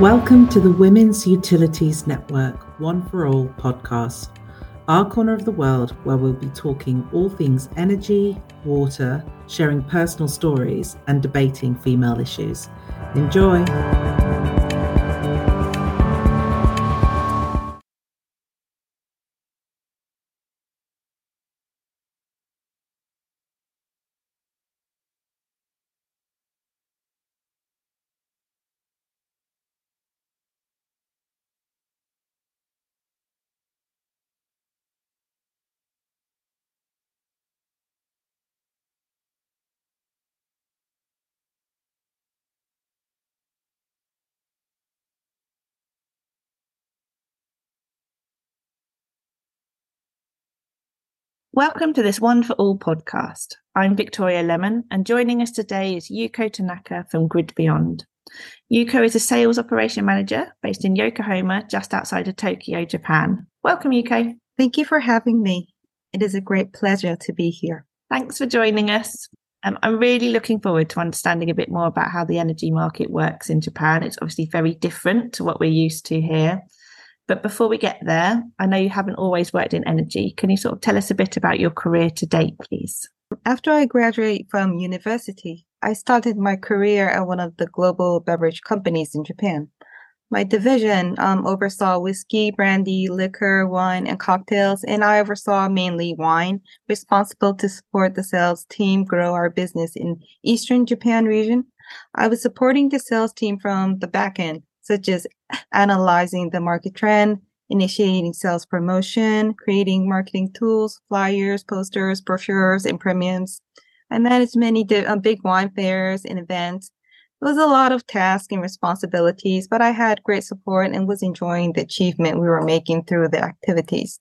Welcome to the Women's Utilities Network One for All podcast, our corner of the world where we'll be talking all things energy, water, sharing personal stories, and debating female issues. Enjoy! Welcome to this One for All podcast. I'm Victoria Lemmon, and joining us today is Yuko Tanaka from GridBeyond. Yuko is a sales operation manager based in Yokohama, just outside of Tokyo, Japan. Welcome, Yuko. Thank you for having me. It is a great pleasure to be here. Thanks for joining us. Um, I'm really looking forward to understanding a bit more about how the energy market works in Japan. It's obviously very different to what we're used to here. But before we get there, I know you haven't always worked in energy. Can you sort of tell us a bit about your career to date, please? After I graduated from university, I started my career at one of the global beverage companies in Japan. My division um, oversaw whiskey, brandy, liquor, wine, and cocktails, and I oversaw mainly wine, responsible to support the sales team grow our business in Eastern Japan region. I was supporting the sales team from the back end, such as analyzing the market trend, initiating sales promotion, creating marketing tools, flyers, posters, brochures, and premiums. I managed many di- uh, big wine fairs and events. It was a lot of tasks and responsibilities, but I had great support and was enjoying the achievement we were making through the activities.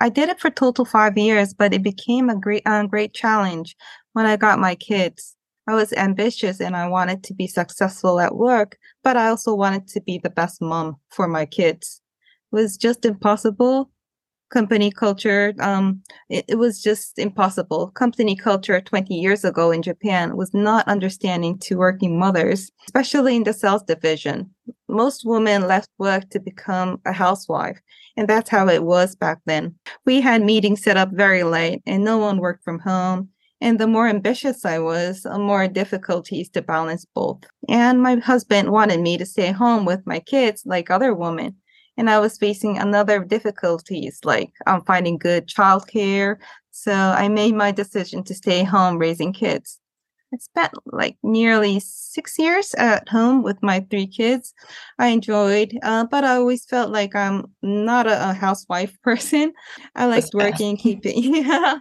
I did it for total five years, but it became a great, uh, great challenge when I got my kids. I was ambitious and I wanted to be successful at work, but I also wanted to be the best mom for my kids. It was just impossible. Company culture, um, it, it was just impossible. Company culture 20 years ago in Japan was not understanding to working mothers, especially in the sales division. Most women left work to become a housewife, and that's how it was back then. We had meetings set up very late, and no one worked from home and the more ambitious I was, the more difficulties to balance both. And my husband wanted me to stay home with my kids like other women. And I was facing another difficulties like um, finding good childcare. So I made my decision to stay home raising kids. I spent like nearly six years at home with my three kids. I enjoyed, uh, but I always felt like I'm not a, a housewife person. I liked working and keeping, yeah,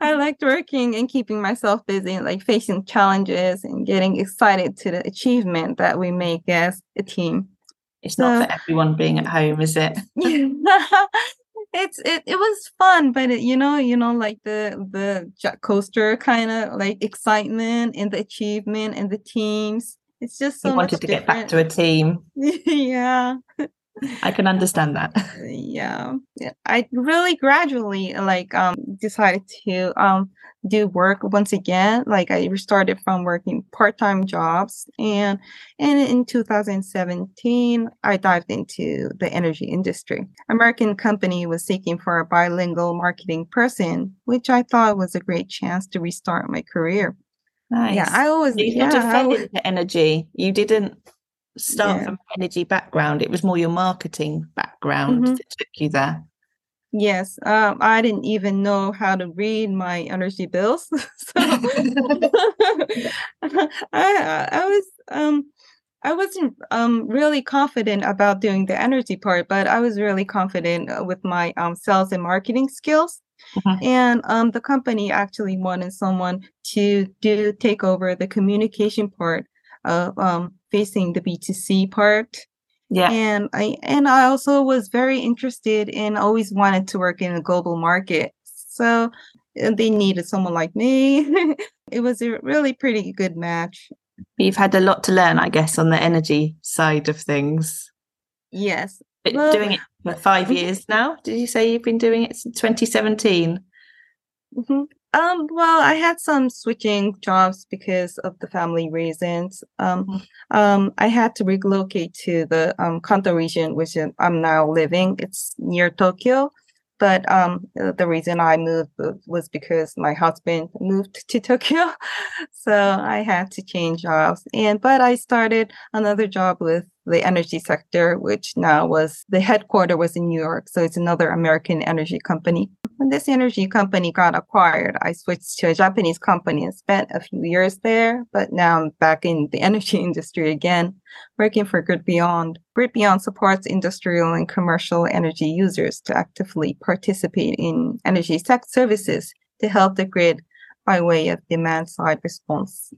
I liked working and keeping myself busy, like facing challenges and getting excited to the achievement that we make as a team. It's so, not for everyone being at home, is it? It's it, it was fun but it, you know you know like the the jet coaster kind of like excitement and the achievement and the teams it's just so you wanted to different. get back to a team yeah I can understand that. yeah. I really gradually like um decided to um do work once again. Like I restarted from working part-time jobs and and in 2017 I dived into the energy industry. American company was seeking for a bilingual marketing person, which I thought was a great chance to restart my career. Nice. Yeah, I always you yeah, fell into energy. You didn't start yeah. from energy background. It was more your marketing background mm-hmm. that took you there. Yes, um, I didn't even know how to read my energy bills. so I, I was um, I wasn't um, really confident about doing the energy part, but I was really confident uh, with my um, sales and marketing skills. Mm-hmm. And um, the company actually wanted someone to do take over the communication part of um, facing the B2C part. Yeah. And I and I also was very interested and always wanted to work in a global market. So they needed someone like me. it was a really pretty good match. You've had a lot to learn, I guess, on the energy side of things. Yes. Well, doing it for five years now. Did you say you've been doing it since 2017? Mm-hmm. Um, well, I had some switching jobs because of the family reasons. Um, mm-hmm. um, I had to relocate to the um, Kanto region, which I'm now living. It's near Tokyo. But um, the reason I moved was because my husband moved to Tokyo, so I had to change jobs. And but I started another job with the energy sector, which now was the headquarter was in New York. So it's another American energy company. When this energy company got acquired, I switched to a Japanese company and spent a few years there. But now I'm back in the energy industry again, working for GridBeyond. Grid Beyond supports industrial and commercial energy users to actively participate in energy tech services to help the grid by way of demand side response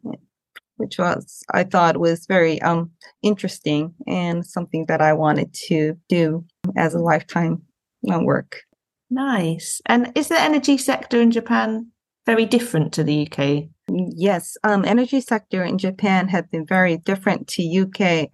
which was I thought was very um interesting and something that I wanted to do as a lifetime uh, work. Nice. And is the energy sector in Japan very different to the UK? Yes, um, energy sector in Japan had been very different to UK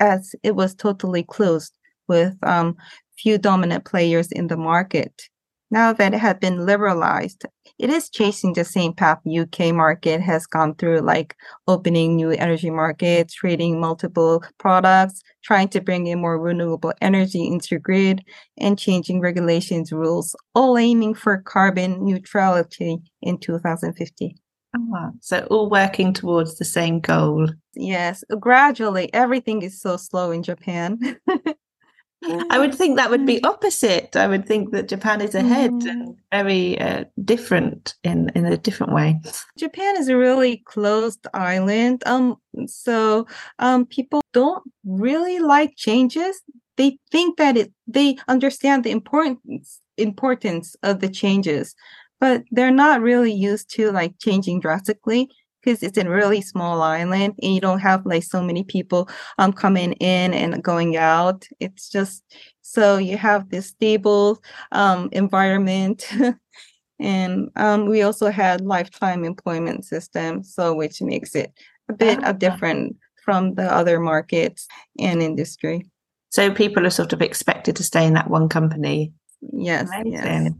as it was totally closed with um, few dominant players in the market. Now that it had been liberalized, it is chasing the same path UK market has gone through, like opening new energy markets, trading multiple products, trying to bring in more renewable energy into grid, and changing regulations rules, all aiming for carbon neutrality in 2050. Oh, ah, so all working towards the same goal. Yes, gradually. Everything is so slow in Japan. I would think that would be opposite. I would think that Japan is ahead mm. and very uh, different in in a different way. Japan is a really closed island. Um, so um, people don't really like changes. They think that it. They understand the importance importance of the changes, but they're not really used to like changing drastically because it's a really small island and you don't have like so many people um coming in and going out. It's just so you have this stable um environment. and um we also had lifetime employment system, so which makes it a bit uh, different from the other markets and industry. So people are sort of expected to stay in that one company. Yes. Amazing. yes.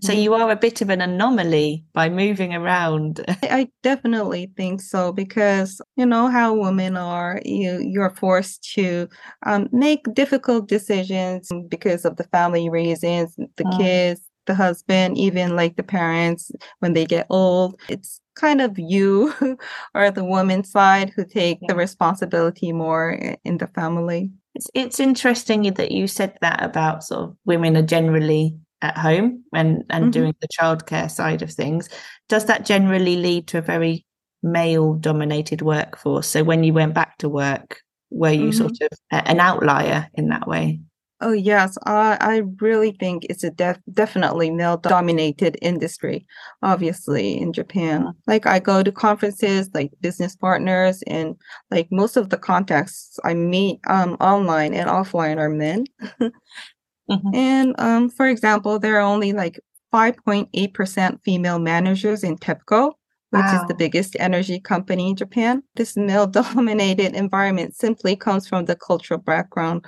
So you are a bit of an anomaly by moving around. I definitely think so because you know how women are. You you're forced to um, make difficult decisions because of the family reasons, the mm. kids, the husband, even like the parents when they get old. It's kind of you or the woman's side who take yeah. the responsibility more in the family. It's it's interesting that you said that about sort of women are generally at home and and mm-hmm. doing the childcare side of things. Does that generally lead to a very male dominated workforce? So when you went back to work were you mm-hmm. sort of an outlier in that way? Oh yes. I i really think it's a def- definitely male dominated industry obviously in japan. Like i go to conferences like business partners and like most of the contacts i meet um online and offline are men Mm-hmm. And um, for example, there are only like 5.8% female managers in TEPCO, which wow. is the biggest energy company in Japan. This male dominated environment simply comes from the cultural background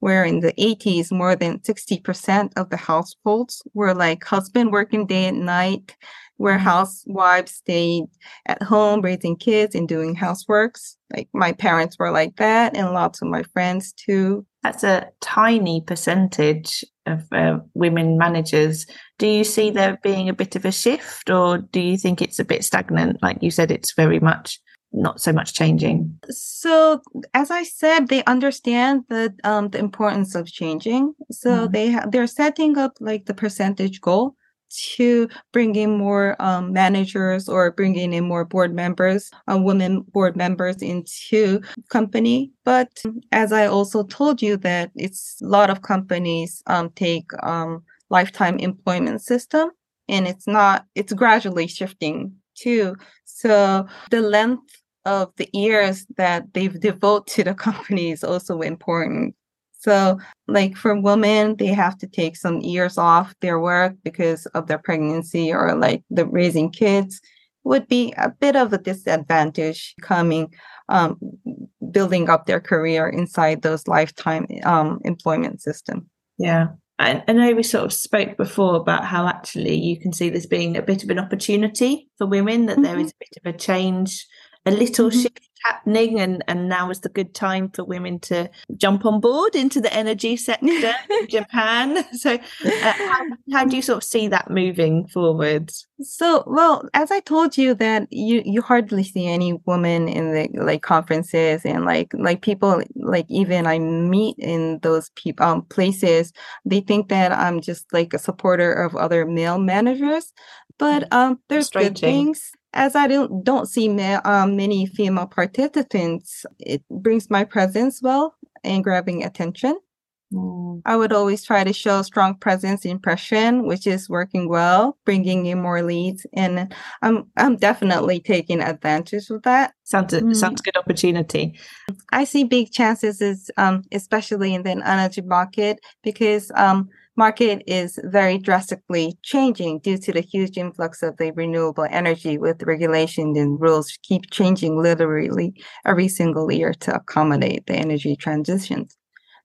where in the 80s, more than 60% of the households were like husband working day and night, where mm-hmm. housewives stayed at home raising kids and doing houseworks. Like my parents were like that, and lots of my friends too that's a tiny percentage of uh, women managers. Do you see there being a bit of a shift, or do you think it's a bit stagnant? Like you said, it's very much not so much changing. So, as I said, they understand the um, the importance of changing. So mm. they ha- they're setting up like the percentage goal to bring in more um, managers or bringing in more board members, uh, women board members into company. But as I also told you that it's a lot of companies um, take um, lifetime employment system and it's not, it's gradually shifting too. So the length of the years that they've devoted to the company is also important. So, like for women, they have to take some years off their work because of their pregnancy or like the raising kids would be a bit of a disadvantage coming um, building up their career inside those lifetime um, employment system. Yeah. I, I know we sort of spoke before about how actually you can see this being a bit of an opportunity for women, that mm-hmm. there is a bit of a change, a little mm-hmm. shift happening and and now is the good time for women to jump on board into the energy sector in Japan. So uh, how, how do you sort of see that moving forward? So well as I told you that you you hardly see any women in the like conferences and like like people like even I meet in those people um, places they think that I'm just like a supporter of other male managers. But mm. um there's good things as I don't don't see ma- um, many female participants, it brings my presence well and grabbing attention. Mm. I would always try to show strong presence impression, which is working well, bringing in more leads, and I'm I'm definitely taking advantage of that. Sounds mm. sounds good opportunity. I see big chances, is um, especially in the energy market, because um, market is very drastically changing due to the huge influx of the renewable energy with regulation and rules keep changing literally every single year to accommodate the energy transitions.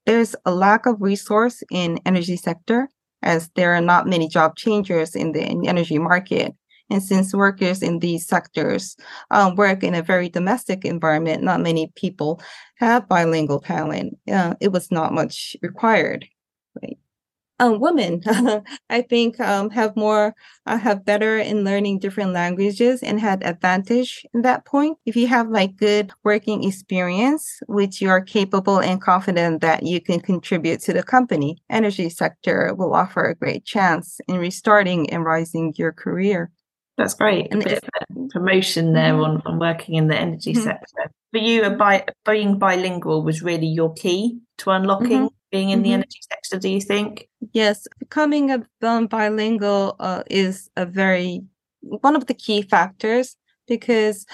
There's a lack of resource in energy sector as there are not many job changers in the energy market. And since workers in these sectors um, work in a very domestic environment, not many people have bilingual talent. Uh, it was not much required. Right? Um, women, I think, um, have more, uh, have better in learning different languages and had advantage in that point. If you have like good working experience, which you are capable and confident that you can contribute to the company, energy sector will offer a great chance in restarting and rising your career. That's great. And a bit of promotion there mm-hmm. on, on working in the energy mm-hmm. sector. For you, bi- being bilingual was really your key to unlocking mm-hmm being in mm-hmm. the energy sector, do you think? Yes, becoming a um, bilingual uh, is a very one of the key factors because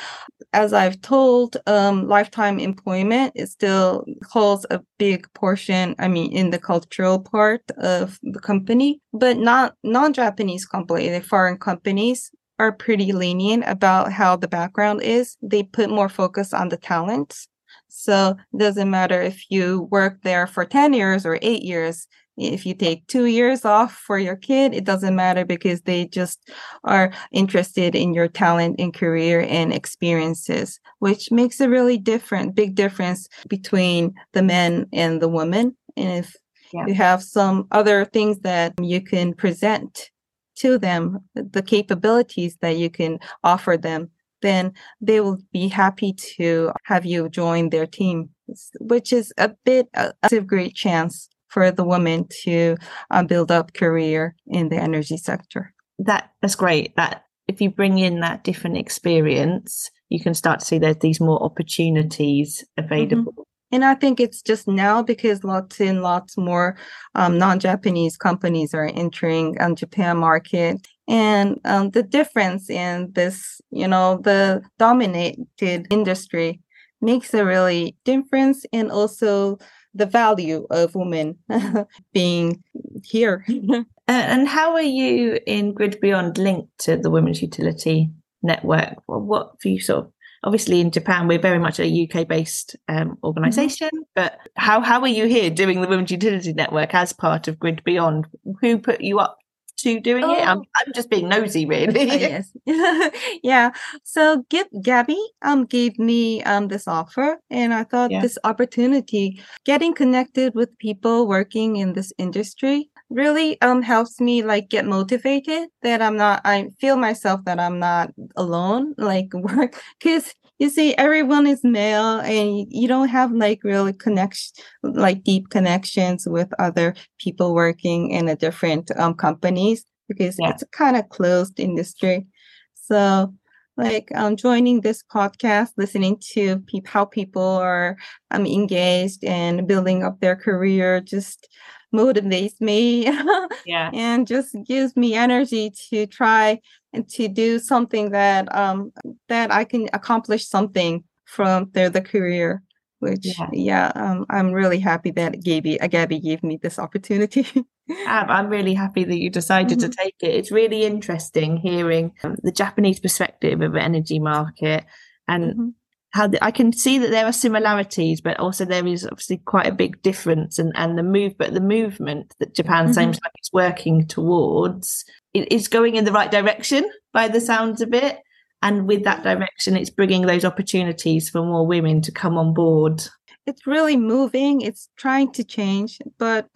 as I've told, um, lifetime employment it still holds a big portion, I mean, in the cultural part of the company, but not non-Japanese company, the foreign companies are pretty lenient about how the background is. They put more focus on the talents so it doesn't matter if you work there for 10 years or eight years. If you take two years off for your kid, it doesn't matter because they just are interested in your talent and career and experiences, which makes a really different, big difference between the men and the women. And if yeah. you have some other things that you can present to them, the capabilities that you can offer them, then they will be happy to have you join their team, which is a bit uh, a great chance for the woman to uh, build up career in the energy sector. That that's great. That if you bring in that different experience, you can start to see there's these more opportunities available. Mm-hmm. And I think it's just now because lots and lots more um, non-Japanese companies are entering um, Japan market, and um, the difference in this, you know, the dominated industry makes a really difference, and also the value of women being here. and how are you in GridBeyond linked to the Women's Utility Network? What for you sort of obviously in Japan we're very much a UK based um, organization mm-hmm. but how how are you here doing the women's utility network as part of grid beyond who put you up to doing oh. it I'm, I'm just being nosy really yes yeah so Gib, gabby um gave me um this offer and i thought yeah. this opportunity getting connected with people working in this industry really um helps me like get motivated that I'm not I feel myself that I'm not alone like work because you see everyone is male and you don't have like really connection like deep connections with other people working in a different um companies because yeah. it's kind of closed industry so like um, joining this podcast, listening to pe- how people are um, engaged and building up their career, just motivates me yeah. and just gives me energy to try and to do something that um that I can accomplish something from their the career which yeah, yeah um, I'm really happy that Gabby uh, Gabby gave me this opportunity. I'm really happy that you decided mm-hmm. to take it. It's really interesting hearing um, the Japanese perspective of the energy market and mm-hmm how the, I can see that there are similarities, but also there is obviously quite a big difference. And and the move, but the movement that Japan mm-hmm. seems like it's working towards it is going in the right direction by the sounds of it. And with that direction, it's bringing those opportunities for more women to come on board. It's really moving. It's trying to change, but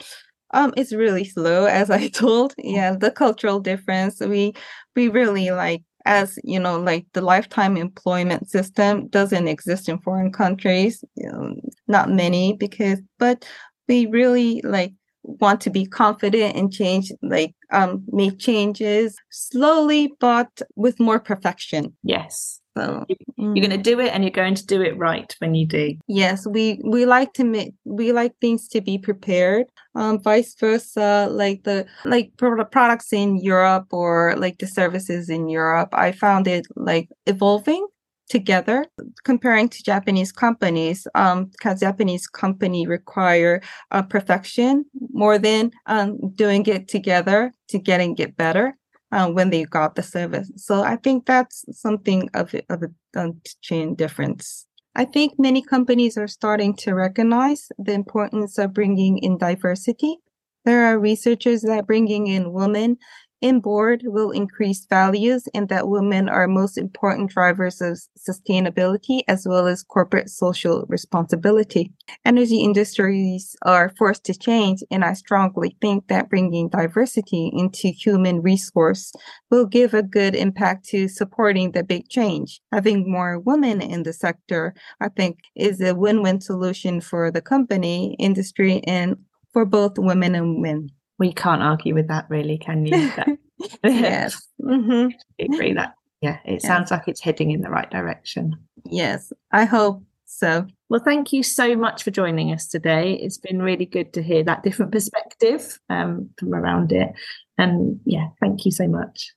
um, it's really slow, as I told. Yeah, the cultural difference. We we really like as you know like the lifetime employment system doesn't exist in foreign countries you know, not many because but we really like want to be confident and change like um make changes slowly but with more perfection. Yes so you're going to do it and you're going to do it right when you do. Yes, we we like to make we like things to be prepared. Um, vice versa, like the like products in Europe or like the services in Europe, I found it like evolving together comparing to japanese companies um because japanese company require uh, perfection more than um, doing it together to getting it better uh, when they got the service. So I think that's something of, of a, a chain difference. I think many companies are starting to recognize the importance of bringing in diversity. There are researchers that are bringing in women in board will increase values and that women are most important drivers of sustainability as well as corporate social responsibility. Energy industries are forced to change, and I strongly think that bringing diversity into human resource will give a good impact to supporting the big change. Having more women in the sector, I think, is a win-win solution for the company, industry, and for both women and men. We can't argue with that, really, can you? yes. Mm-hmm. agree that. Yeah, it sounds like it's heading in the right direction. Yes, I hope so. Well, thank you so much for joining us today. It's been really good to hear that different perspective um, from around it. And yeah, thank you so much.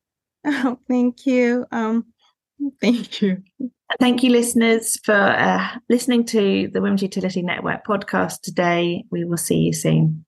Oh, thank you. Um, thank you. Thank you, listeners, for uh, listening to the Women's Utility Network podcast today. We will see you soon.